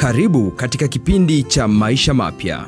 Karibu katika kipindi cha maisha mapya.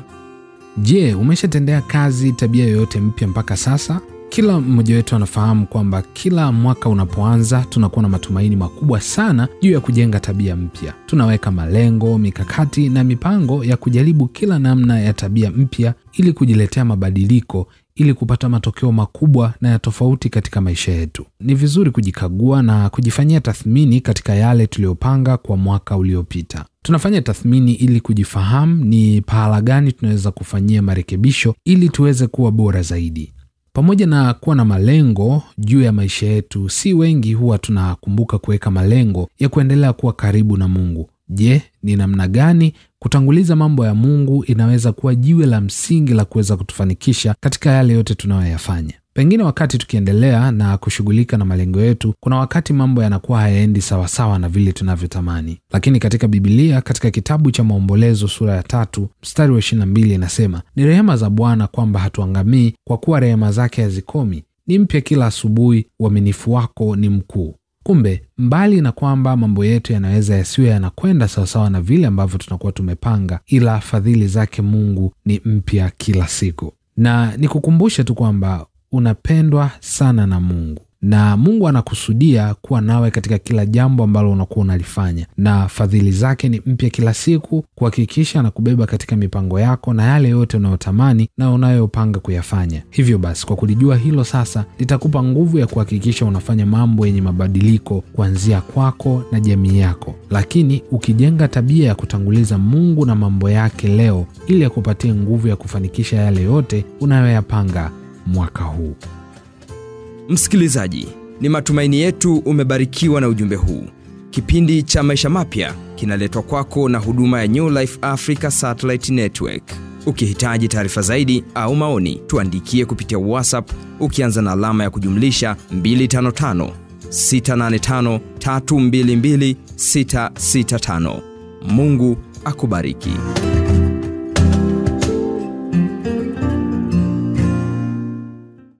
Je, umeshatendea kazi tabia yoyote mpya mpaka sasa? Kila mmoja wetu anafahamu kwamba kila mwaka unapoanza tunakuwa na matumaini makubwa sana juu ya kujenga tabia mpya. Tunaweka malengo, mikakati na mipango ya kujaribu kila namna ya tabia mpya ili kujiletea mabadiliko ili kupata matokeo makubwa na ya tofauti katika maisha yetu. Ni vizuri kujikagua na kujifanyia tathmini katika yale tuliyopanga kwa mwaka uliopita. Tunafanya tathmini ili kujifahamu ni pahala gani tunaweza kufanyia marekebisho ili tuweze kuwa bora zaidi. Pamoja na kuwa na malengo juu ya maisha yetu, si wengi huwa tunakumbuka kuweka malengo ya kuendelea kuwa karibu na Mungu. Je, ni namna gani kutanguliza mambo ya Mungu inaweza kuwa jiwe la msingi la kuweza kutufanikisha katika yale yote tunayoyafanya? Pengine wakati tukiendelea na kushughulika na malengo yetu, kuna wakati mambo yanakuwa hayaendi sawasawa na vile tunavyotamani. Lakini katika Bibilia, katika kitabu cha Maombolezo sura ya tatu mstari wa ishirini na mbili inasema ni rehema za Bwana kwamba hatuangamii, kwa kuwa rehema zake hazikomi, ni mpya kila asubuhi, uaminifu wako ni mkuu. Kumbe mbali na kwamba mambo yetu yanaweza yasiwe yanakwenda sawasawa na vile ambavyo tunakuwa tumepanga, ila fadhili zake Mungu ni mpya kila siku. Na nikukumbushe tu kwamba unapendwa sana na Mungu na Mungu anakusudia kuwa nawe katika kila jambo ambalo unakuwa unalifanya, na fadhili zake ni mpya kila siku, kuhakikisha na kubeba katika mipango yako na yale yote unayotamani na unayopanga kuyafanya. Hivyo basi, kwa kulijua hilo sasa, litakupa nguvu ya kuhakikisha unafanya mambo yenye mabadiliko kuanzia kwako na jamii yako, lakini ukijenga tabia ya kutanguliza Mungu na mambo yake leo, ili akupatie nguvu ya kufanikisha yale yote unayoyapanga mwaka huu. Msikilizaji, ni matumaini yetu umebarikiwa na ujumbe huu. Kipindi cha maisha mapya kinaletwa kwako na huduma ya New Life Africa Satellite Network. Ukihitaji taarifa zaidi au maoni, tuandikie kupitia WhatsApp ukianza na alama ya kujumlisha 255 685 322 665. Mungu akubariki.